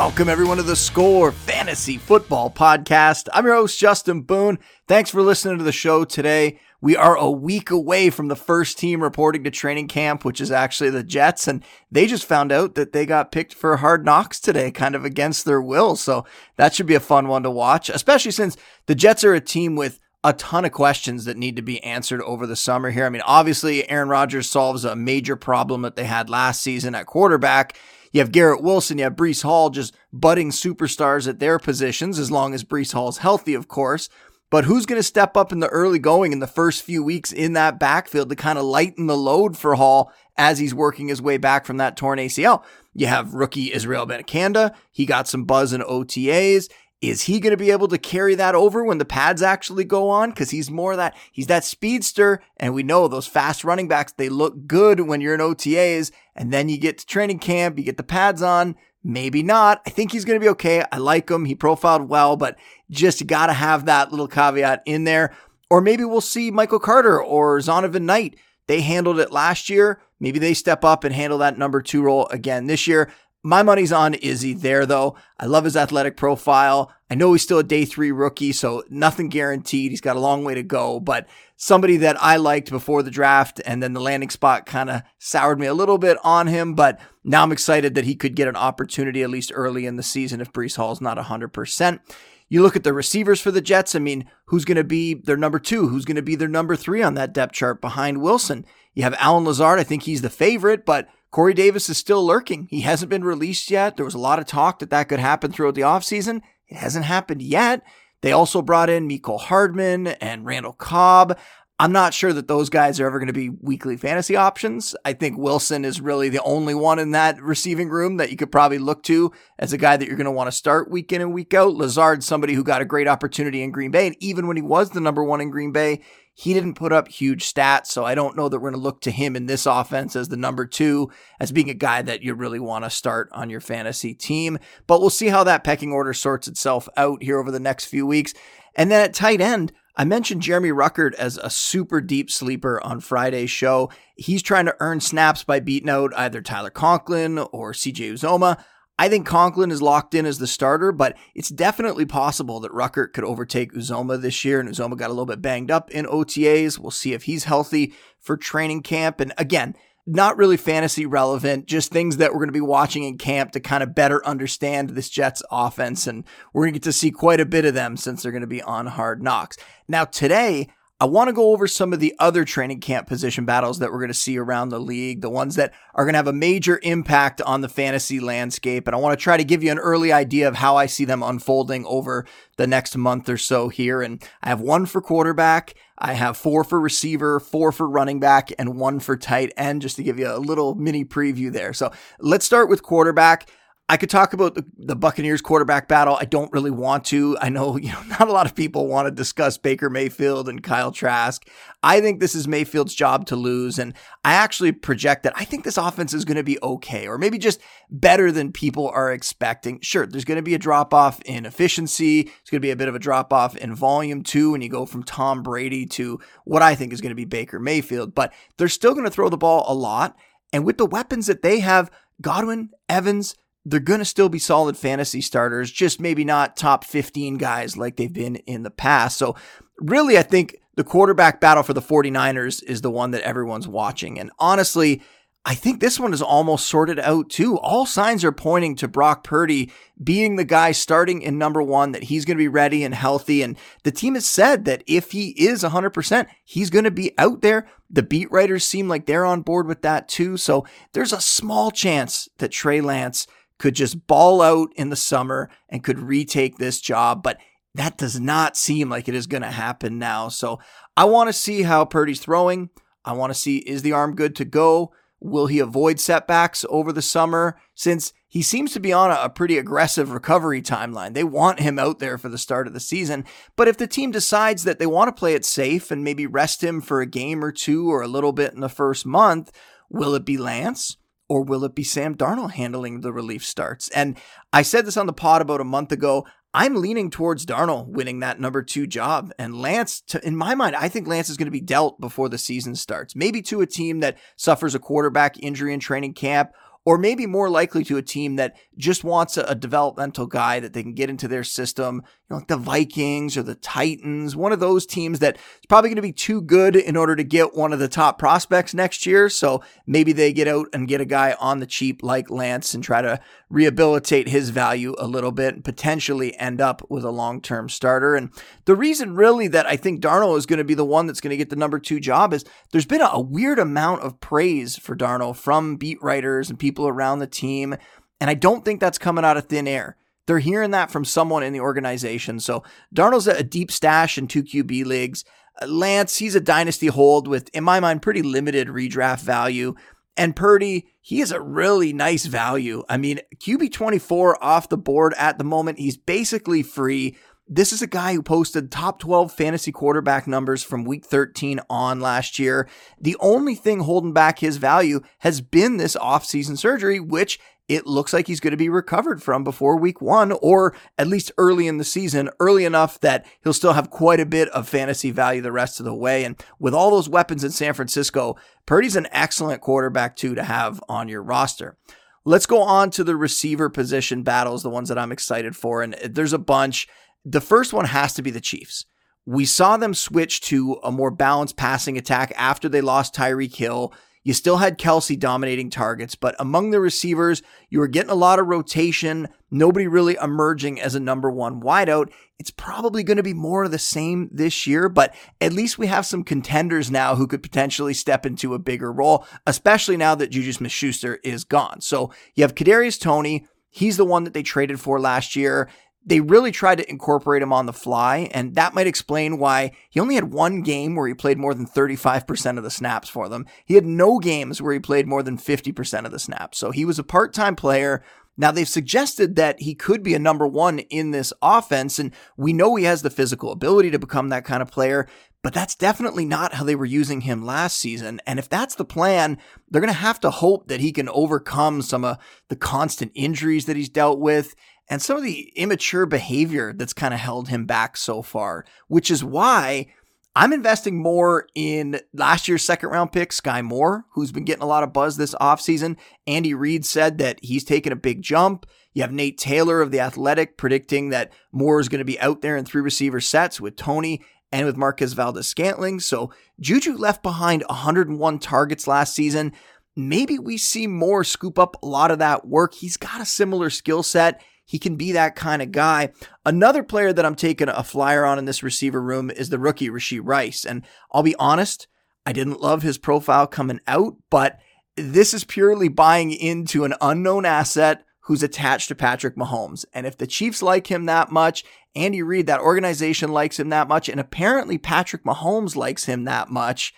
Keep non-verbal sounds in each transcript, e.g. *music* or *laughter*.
Welcome, everyone, to the Score Fantasy Football Podcast. I'm your host, Justin Boone. Thanks for listening to the show today. We are a week away from the first team reporting to training camp, which is actually the Jets. And they just found out that they got picked for hard knocks today, kind of against their will. So that should be a fun one to watch, especially since the Jets are a team with a ton of questions that need to be answered over the summer here. I mean, obviously, Aaron Rodgers solves a major problem that they had last season at quarterback. You have Garrett Wilson, you have Breece Hall, just budding superstars at their positions, as long as Breece Hall's healthy, of course. But who's going to step up in the early going in the first few weeks in that backfield to kind of lighten the load for Hall as he's working his way back from that torn ACL? You have rookie Israel Abanikanda. He got some buzz in OTAs. Is he going to be able to carry that over when the pads actually go on? Because he's more that he's that speedster, and we know those fast running backs they look good when you're in OTAs, and then you get to training camp, you get the pads on. Maybe not. I think he's going to be okay. I like him. He profiled well, but just got to have that little caveat in there. Or maybe we'll see Michael Carter or Zonovan Knight. They handled it last year. Maybe they step up and handle that number two role again this year. My money's on Izzy there, though. I love his athletic profile. I know he's still a day three rookie, so nothing guaranteed. He's got a long way to go, but somebody that I liked before the draft, and then the landing spot kind of soured me a little bit on him, but now I'm excited that he could get an opportunity at least early in the season if Breece Hall's not 100%. You look at the receivers for the Jets. I mean, who's going to be their number two? Who's going to be their number three on that depth chart behind Wilson? You have Allen Lazard. I think he's the favorite, but Corey Davis is still lurking. He hasn't been released yet. There was a lot of talk that that could happen throughout the offseason. It hasn't happened yet. They also brought in Mecole Hardman and Randall Cobb. I'm not sure that those guys are ever going to be weekly fantasy options. I think Wilson is really the only one in that receiving room that you could probably look to as a guy that you're going to want to start week in and week out. Lazard, somebody who got a great opportunity in Green Bay. And even when he was the number one in Green Bay, he didn't put up huge stats. So I don't know that we're going to look to him in this offense as the number two, as being a guy that you really want to start on your fantasy team. But we'll see how that pecking order sorts itself out here over the next few weeks. And then at tight end, I mentioned Jeremy Ruckert as a super deep sleeper on Friday's show. He's trying to earn snaps by beating out either Tyler Conklin or CJ Uzomah. I think Conklin is locked in as the starter, but it's definitely possible that Ruckert could overtake Uzomah this year. And Uzomah got a little bit banged up in OTAs. We'll see if he's healthy for training camp. And again, not really fantasy relevant, just things that we're going to be watching in camp to kind of better understand this Jets offense. And we're going to get to see quite a bit of them since they're going to be on hard knocks. Now, today, I want to go over some of the other training camp position battles that we're going to see around the league, the ones that are going to have a major impact on the fantasy landscape. And I want to try to give you an early idea of how I see them unfolding over the next month or so here. And I have one for quarterback, I have four for receiver, four for running back, and one for tight end, just to give you a little mini preview there. So let's start with quarterback. I could talk about the, the Buccaneers quarterback battle. I don't really want to. I know, *laughs* you know, not a lot of people want to discuss Baker Mayfield and Kyle Trask. I think this is Mayfield's job to lose. And I actually project that I think this offense is going to be okay, or maybe just better than people are expecting. Sure, there's going to be a drop off in efficiency. It's going to be a bit of a drop off in volume too when you go from Tom Brady to what I think is going to be Baker Mayfield, but they're still going to throw the ball a lot. And with the weapons that they have, Godwin, Evans, they're going to still be solid fantasy starters, just maybe not top 15 guys like they've been in the past. So, really, I think the quarterback battle for the 49ers is the one that everyone's watching. And honestly, I think this one is almost sorted out too. All signs are pointing to Brock Purdy being the guy starting in number one, that he's going to be ready and healthy. And the team has said that if he is 100%, he's going to be out there. The beat writers seem like they're on board with that too. So there's a small chance that Trey Lance could just ball out in the summer and could retake this job. But that does not seem like it is going to happen now. So I want to see how Purdy's throwing. I want to see is the arm good to go? Will he avoid setbacks over the summer? Since he seems to be on a, pretty aggressive recovery timeline. They want him out there for the start of the season. But if the team decides that they want to play it safe and maybe rest him for a game or two or a little bit in the first month, will it be Lance? Or will it be Sam Darnold handling the relief starts? And I said this on the pod about a month ago. I'm leaning towards Darnold winning that number two job. And Lance, to, in my mind, I think Lance is going to be dealt before the season starts. Maybe to a team that suffers a quarterback injury in training camp, or maybe more likely to a team that just wants a, a, developmental guy that they can get into their system, you know, like the Vikings or the Titans, one of those teams that is probably going to be too good in order to get one of the top prospects next year. So maybe they get out and get a guy on the cheap like Lance and try to rehabilitate his value a little bit and potentially end up with a long term starter. And the reason really that I think Darnold is going to be the one that's going to get the number two job is there's been a, a weird amount of praise for Darnold from beat writers and people around the team. And I don't think that's coming out of thin air. They're hearing that from someone in the organization. So Darnold's a deep stash in two QB leagues. Uh, Lance, he's a dynasty hold with, in my mind, pretty limited redraft value. And Purdy, he is a really nice value. I mean, QB 24 off the board at the moment. He's basically free. This is a guy who posted top 12 fantasy quarterback numbers from week 13 on last year. The only thing holding back his value has been this offseason surgery, which it looks like he's going to be recovered from before week one, or at least early in the season, early enough that he'll still have quite a bit of fantasy value the rest of the way. And with all those weapons in San Francisco, Purdy's an excellent quarterback, too, to have on your roster. Let's go on to the receiver position battles, the ones that I'm excited for. And there's a bunch. The first one has to be the Chiefs. We saw them switch to a more balanced passing attack after they lost Tyreek Hill. You still had Kelce dominating targets, but among the receivers, you were getting a lot of rotation, nobody really emerging as a number one wideout. It's probably going to be more of the same this year, but at least we have some contenders now who could potentially step into a bigger role, especially now that Juju Smith Schuster is gone. So you have Kadarius Toney. He's the one that they traded for last year they really tried to incorporate him on the fly, and that might explain why he only had one game where he played more than 35% of the snaps for them. He had no games where he played more than 50% of the snaps. So he was a part time player. Now, they've suggested that he could be a number one in this offense, and we know he has the physical ability to become that kind of player, but that's definitely not how they were using him last season. And if that's the plan, they're going to have to hope that he can overcome some of the constant injuries that he's dealt with and some of the immature behavior that's kind of held him back so far, which is why I'm investing more in last year's second round pick, Sky Moore, who's been getting a lot of buzz this offseason. Andy Reid said that he's taken a big jump. You have Nate Taylor of The Athletic predicting that Moore is going to be out there in three receiver sets with Toney and with Marquez Valdes-Scantling. So Juju left behind 101 targets last season. Maybe we see Moore scoop up a lot of that work. He's got a similar skill set. He can be that kind of guy. Another player that I'm taking a flyer on in this receiver room is the rookie Rashee Rice. And I'll be honest, I didn't love his profile coming out, but this is purely buying into an unknown asset who's attached to Patrick Mahomes. And if the Chiefs like him that much, Andy Reid, that organization likes him that much, and apparently Patrick Mahomes likes him that much,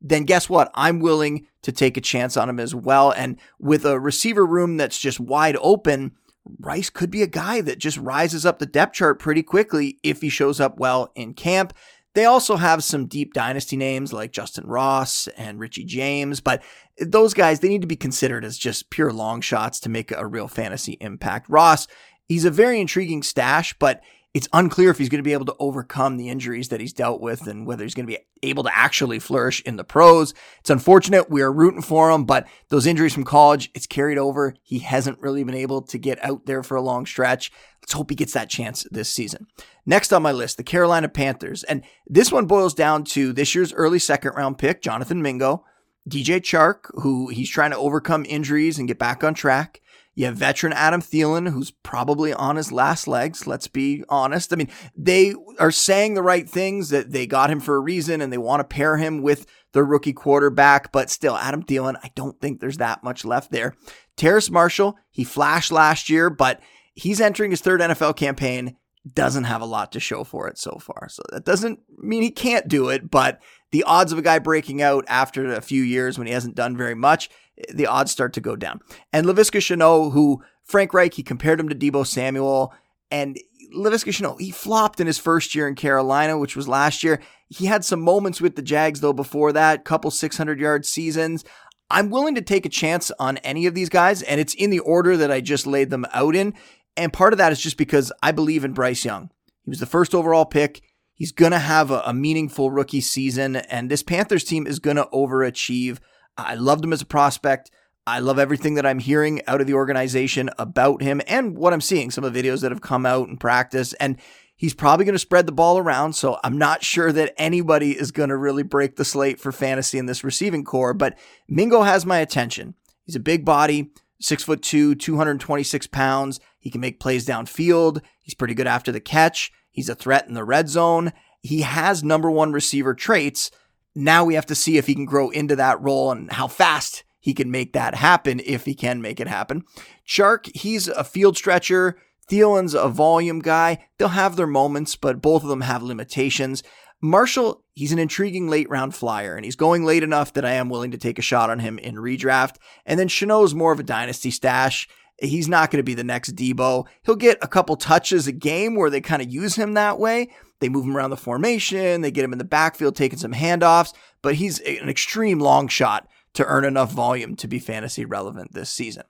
then guess what? I'm willing to take a chance on him as well. And with a receiver room that's just wide open, Rice could be a guy that just rises up the depth chart pretty quickly if he shows up well in camp. They also have some deep dynasty names like Justyn Ross and Richie James, but those guys, they need to be considered as just pure long shots to make a real fantasy impact. Ross, he's a very intriguing stash, but it's unclear if he's going to be able to overcome the injuries that he's dealt with and whether he's going to be able to actually flourish in the pros. It's unfortunate. We are rooting for him, but those injuries from college, it's carried over. He hasn't really been able to get out there for a long stretch. Let's hope he gets that chance this season. Next on my list, the Carolina Panthers. And this one boils down to this year's early second round pick, Jonathan Mingo, DJ Chark, who he's trying to overcome injuries and get back on track. You have veteran Adam Thielen, who's probably on his last legs. Let's be honest. I mean, they are saying the right things that they got him for a reason and they want to pair him with their rookie quarterback, but still, Adam Thielen, I don't think there's that much left there. Terrace Marshall, he flashed last year, but he's entering his third NFL campaign, doesn't have a lot to show for it so far. So that doesn't mean he can't do it, but the odds of a guy breaking out after a few years when he hasn't done very much the odds start to go down. And Laviska Shenault, who Frank Reich, he compared him to Deebo Samuel, and Laviska Shenault, he flopped in his first year in Carolina, which was last year. He had some moments with the Jags though before that, couple 600 yard seasons. I'm willing to take a chance on any of these guys, and it's in the order that I just laid them out in. And part of that is just because I believe in Bryce Young. He was the first overall pick. He's going to have a, a, meaningful rookie season, and this Panthers team is going to overachieve. I loved him as a prospect. I love everything that I'm hearing out of the organization about him and what I'm seeing, some of the videos that have come out in practice. And he's probably going to spread the ball around. So I'm not sure that anybody is going to really break the slate for fantasy in this receiving corps. But Mingo has my attention. He's a big body, six foot two, 226 pounds. He can make plays downfield. He's pretty good after the catch. He's a threat in the red zone. He has number one receiver traits. Now we have to see if he can grow into that role and how fast he can make that happen if he can make it happen. Chark, he's a field stretcher. Thielen's a volume guy. They'll have their moments, but both of them have limitations. Marshall, he's an intriguing late round flyer, and he's going late enough that I am willing to take a shot on him in redraft. And then Shenault's more of a dynasty stash. He's not going to be the next Deebo. He'll get a couple touches a game where they kind of use him that way. They move him around the formation, they get him in the backfield taking some handoffs, but he's an extreme long shot to earn enough volume to be fantasy relevant this season.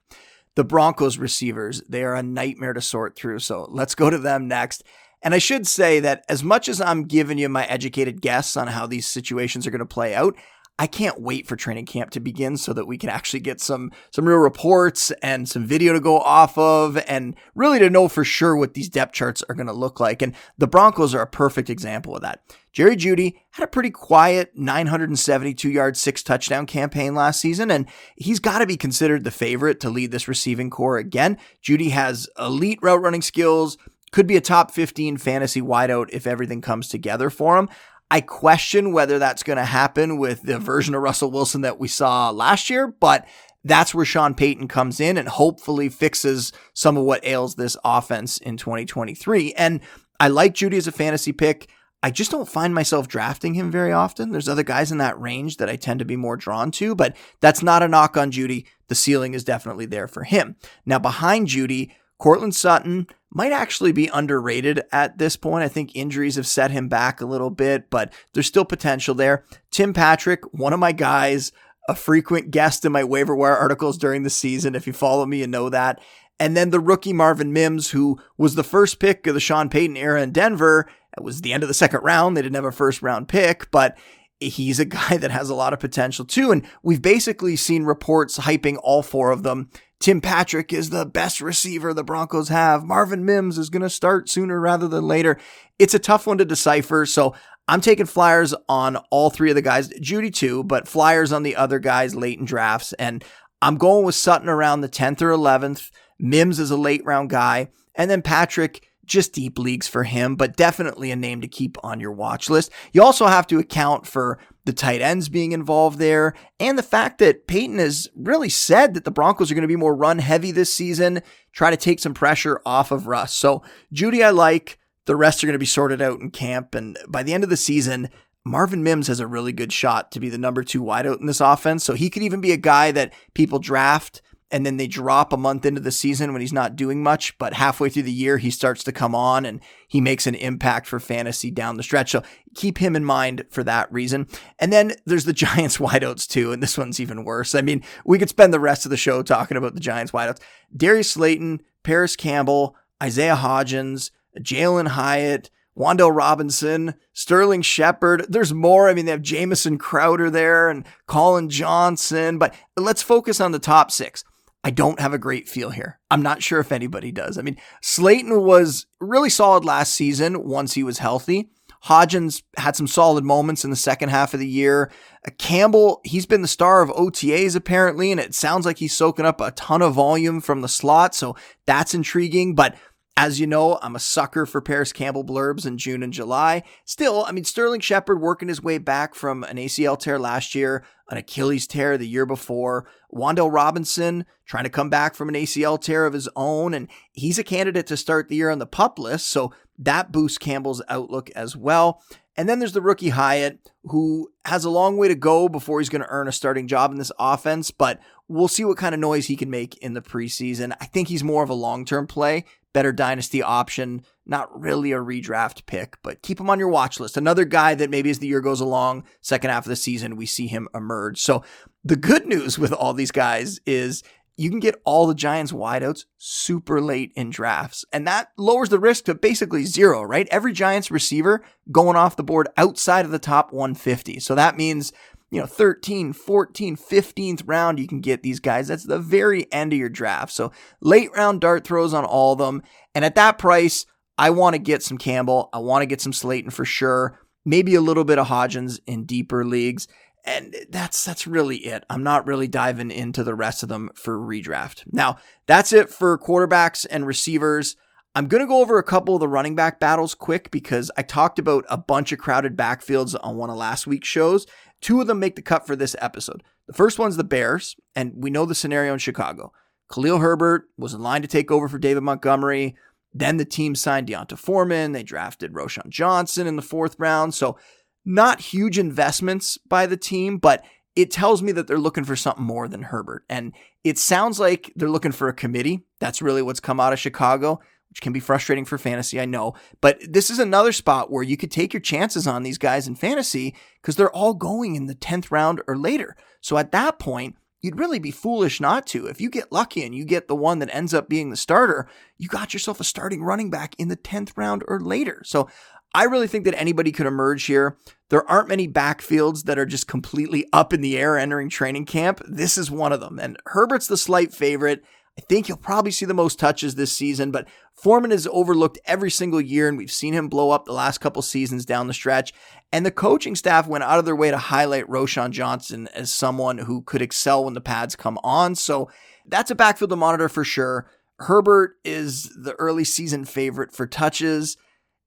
The Broncos receivers, they are a nightmare to sort through. So let's go to them next. And I should say that as much as I'm giving you my educated guess on how these situations are going to play out, I can't wait for training camp to begin so that we can actually get some some real reports and some video to go off of and really to know for sure what these depth charts are going to look like. And the Broncos are a perfect example of that. Jerry Jeudy had a pretty quiet 972 yard, six touchdown campaign last season, and he's got to be considered the favorite to lead this receiving corps again. Judy has elite route running skills, could be a top 15 fantasy wideout if everything comes together for him. I question whether that's going to happen with the version of Russell Wilson that we saw last year, but that's where Sean Payton comes in and hopefully fixes some of what ails this offense in 2023. And I like Jeudy as a fantasy pick. I just don't find myself drafting him very often. There's other guys in that range that I tend to be more drawn to, but that's not a knock on Jeudy. The ceiling is definitely there for him. Now, behind Jeudy, Courtland Sutton might actually be underrated at this point. I think injuries have set him back a little bit, but there's still potential there. Tim Patrick, one of my guys, a frequent guest in my waiver wire articles during the season. If you follow me, you know that. And then the rookie Marvin Mims, who was the first pick of the Sean Payton era in Denver. It was the end of the second round. They didn't have a first round pick, but he's a *laughs* guy that has a lot of potential too. And we've basically seen reports hyping all four of them Tim Patrick is the best receiver the Broncos have. Marvin Mims is going to start sooner rather than later. It's a tough one to decipher. So I'm taking flyers on all three of the guys, Jeudy too, but flyers on the other guys late in drafts. And I'm going with Sutton around the 10th or 11th. Mims is a late round guy. And then Patrick, just deep leagues for him, but definitely a name to keep on your watch list. You also have to account for the tight ends being involved there, and the fact that Payton has really said that the Broncos are going to be more run heavy this season, try to take some pressure off of Russ. So, Jeudy, I like. The rest are going to be sorted out in camp. And by the end of the season, Marvin Mims has a really good shot to be the number two wideout in this offense. So he could even be a guy that people draft and then they drop a month into the season when he's not doing much, but halfway through the year he starts to come on and he makes an impact for fantasy down the stretch. So keep him in mind for that reason. And then there's the *laughs* Giants wideouts too, and this one's even worse. I mean, we could spend the rest of the show talking about the Giants wideouts. Darius Slayton, Parris Campbell, Isaiah Hodgins, Jalin Hyatt, Wan'Dale Robinson, Sterling Shepard. There's more. I mean, they have Jamison Crowder there and Collin Johnson, but let's focus on the top six. I don't have a great feel here. I'm not sure if anybody does. I mean, Slayton was really solid last season once he was healthy. Hodgins had some solid moments in the second half of the year. Uh, Campbell, he's been the star of OTAs apparently, and it sounds like he's soaking up a ton of volume from the slot. So that's intriguing. But as you know, I'm a sucker for Parris Campbell blurbs in June and July. Still, I mean, Sterling Shepard working his way back from an ACL tear last year, an Achilles tear the year before. Wan'Dale Robinson trying to come back from an ACL tear of his own, and he's a candidate to start the year on the pup list. So that boosts Campbell's outlook as well. And then there's the rookie Hyatt, who has a long way to go before he's going to earn a starting job in this offense, but we'll see what kind of noise he can make in the preseason. I think he's more of a long term play better dynasty option. Not really a redraft pick, but keep him on your watch list. Another guy that maybe as the year goes along, second half of the season, we see him emerge. So the good news with all these guys is you can get all the Giants wideouts super late in drafts. And that lowers the risk to basically zero, right? Every Giants receiver going off the board outside of the top 150. So that means you know, 13, 14, 15th round, you can get these guys. That's the very end of your draft. So late round dart throws on all of them. And at that price, I want to get some Campbell. I want to get some Slayton for sure. Maybe a little bit of Hodgins in deeper leagues. And that's that's really it. I'm not really diving into the rest of them for redraft. Now, that's it for quarterbacks and receivers. I'm going to go over a couple of the running back battles quick because I talked about a bunch of crowded backfields on one of last week's shows. Two of them make the cut for this episode. The first one's the Bears, and we know the scenario in Chicago. Khalil Herbert was in line to take over for David Montgomery. Then the team signed D'Onta Foreman. They drafted Roschon Johnson in the fourth round. So not huge investments by the team, but it tells me that they're looking for something more than Herbert. And it sounds like they're looking for a committee. That's really what's come out of Chicago, which can be frustrating for fantasy, I know. But this is another spot where you could take your chances on these guys in fantasy because they're all going in the 10th round or later. So at that point, you'd really be foolish not to. If you get lucky and you get the one that ends up being the starter, you got yourself a starting running back in the 10th round or later. So I really think that anybody could emerge here. There aren't many backfields that are just completely up in the air entering training camp. This is one of them. And Herbert's the slight favorite. I think he'll probably see the most touches this season, but Foreman is overlooked every single year, and we've seen him blow up the last couple seasons down the stretch. And the coaching staff went out of their way to highlight Roschon Johnson as someone who could excel when the pads come on. So that's a backfield to monitor for sure. Herbert is the early season favorite for touches.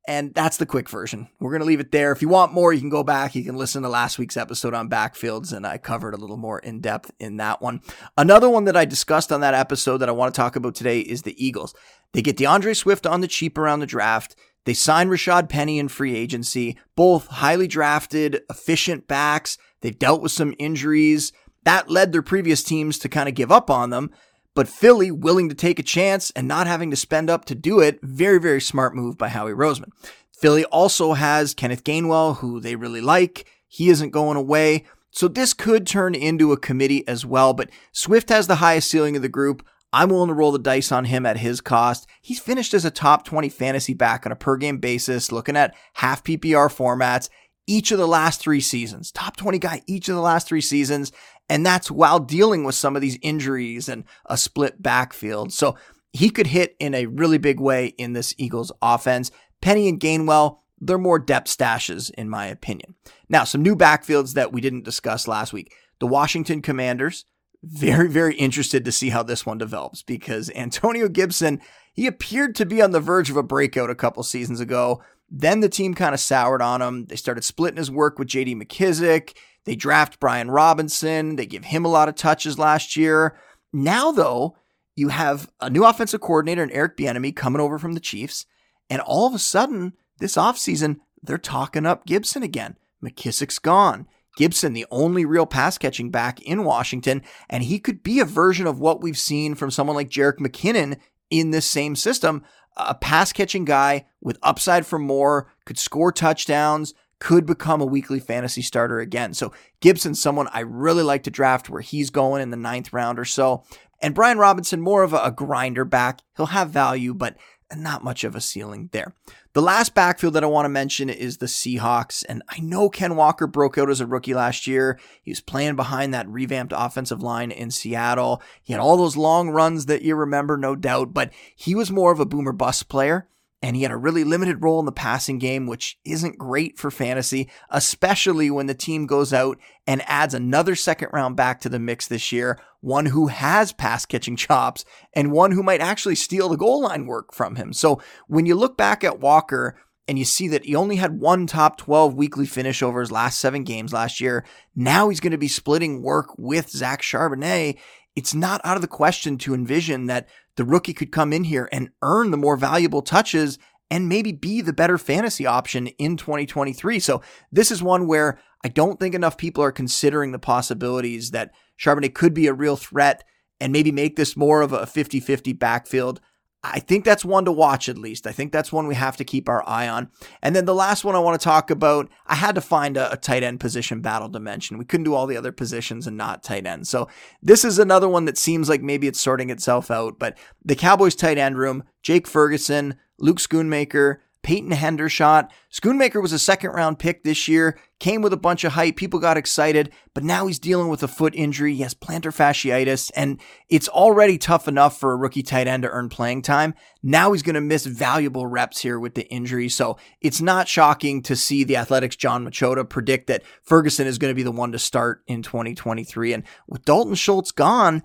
And that's the quick version. We're going to leave it there. If you want more, you can go back. You can listen to last week's episode on backfields, and I covered a little more in depth in that one. Another one that I discussed on that episode that I want to talk about today is the Eagles. They get D'Andre Swift on the cheap around the draft. They sign Rashaad Penny in free agency, both highly drafted, efficient backs. They've dealt with some injuries. That led their previous teams to kind of give up on them. But Philly willing to take a chance and not having to spend up to do it, very, very smart move by Howie Roseman. Philly also has Kenneth Gainwell, who they really like. He isn't going away. So this could turn into a committee as well, but Swift has the highest ceiling of the group. I'm willing to roll the dice on him at his cost. He's finished as a top 20 fantasy back on a per game basis, looking at half PPR formats each of the last three seasons. Top 20 guy each of the last three seasons. And that's while dealing with some of these injuries and a split backfield. So he could hit in a really big way in this Eagles offense. Penny and Gainwell, they're more depth stashes, in my opinion. Now, some new backfields that we didn't discuss last week. The Washington Commanders, very, very interested to see how this one develops because Antonio Gibson, he appeared to be on the verge of a breakout a couple seasons ago. Then the team kind of soured on him. They started splitting his work with JD McKissic. They draft Brian Robinson. They give him a lot of touches last year. Now, though, you have a new offensive coordinator and Eric Bieniemy coming over from the Chiefs. And all of a sudden, this offseason, they're talking up Gibson again. McKissic's gone. Gibson, the only real pass catching back in Washington, and he could be a version of what we've seen from someone like Jerick McKinnon in this same system. A pass catching guy with upside for more, could score touchdowns, could become a weekly fantasy starter again. So Gibson's someone I really like to draft where he's going in the ninth round or so. And Brian Robinson, more of a, grinder back. He'll have value, but not much of a ceiling there. The last backfield that I want to mention is the Seahawks. And I know Ken Walker broke out as a rookie last year. He was playing behind that revamped offensive line in Seattle. He had all those long runs that you remember, no doubt, but he was more of a boomer bust player and he had a really limited role in the passing game, which isn't great for fantasy, especially when the team goes out and adds another second round back to the mix this year, one who has pass catching chops and one who might actually steal the goal line work from him. So when you look back at Walker, and you see that he only had one top 12 weekly finish over his last seven games last year. Now he's going to be splitting work with Zach Charbonnet. It's not out of the question to envision that the rookie could come in here and earn the more valuable touches and maybe be the better fantasy option in 2023. So this is one where I don't think enough people are considering the possibilities that Charbonnet could be a real threat and maybe make this more of a 50-50 backfield. I think that's one to watch at least. I think that's one we have to keep our eye on. And then the last one I want to talk about, I had to find a, a, tight end position battle dimension. We couldn't do all the other positions and not tight end. So this is another one that seems like maybe it's sorting itself out. But the Cowboys tight end room, Jake Ferguson, Luke Schoonmaker, Peyton Hendershot. Schoonmaker was a second round pick this year, came with a bunch of hype. People got excited, but now he's dealing with a foot injury. He has plantar fasciitis, and it's already tough enough for a rookie tight end to earn playing time. Now he's going to miss valuable reps here with the injury. So it's not shocking to see the Athletics' Jon Machota predict that Ferguson is going to be the one to start in 2023. And with Dalton Schultz gone,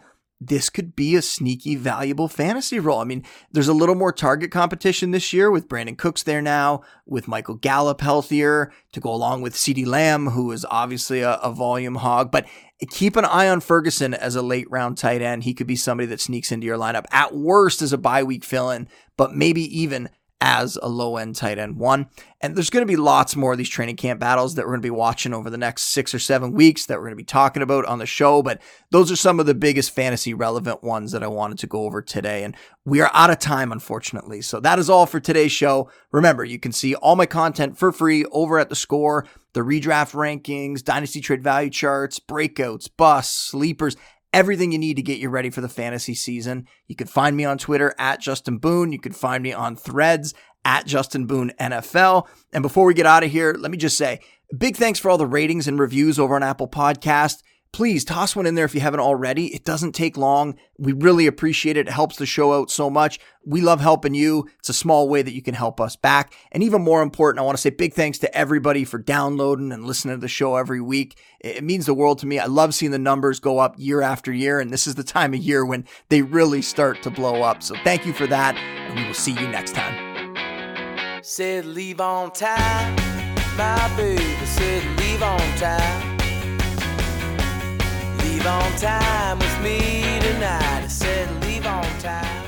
this could be a sneaky, valuable fantasy role. I mean, there's a little more target competition this year with Brandin Cooks there now, with Michael Gallup healthier to go along with CeeDee Lamb, who is obviously a, a volume hog. But keep an eye on Ferguson as a late round tight end. He could be somebody that sneaks into your lineup at worst as a bye week fill in, but maybe even as a low end tight end one. And there's going to be lots more of these training camp battles that we're going to be watching over the next six or seven weeks that we're going to be talking about on the show. But those are some of the biggest fantasy relevant ones that I wanted to go over today. And we are out of time, unfortunately. So that is all for today's show. Remember, you can see all my content for free over at the score, the redraft rankings, dynasty trade value charts, breakouts, busts, sleepers everything you need to get you ready for the fantasy season. You can find me on Twitter at Justin Boone. You can find me on threads at Justin Boone NFL. And before we get out of here, let me just say big thanks for all the ratings and reviews over on Apple Podcast please toss one in there if you haven't already. It doesn't take long. We really appreciate it. It helps the show out so much. We love helping you. It's a small way that you can help us back. And even more important, I want to say big thanks to everybody for downloading and listening to the show every week. It means the world to me. I love seeing the numbers go up year after year. And this is the time of year when they really start to blow up. So thank you for that. And we will see you next time. Said leave on time. My baby said leave on time leave on time with me tonight. I said, leave on time.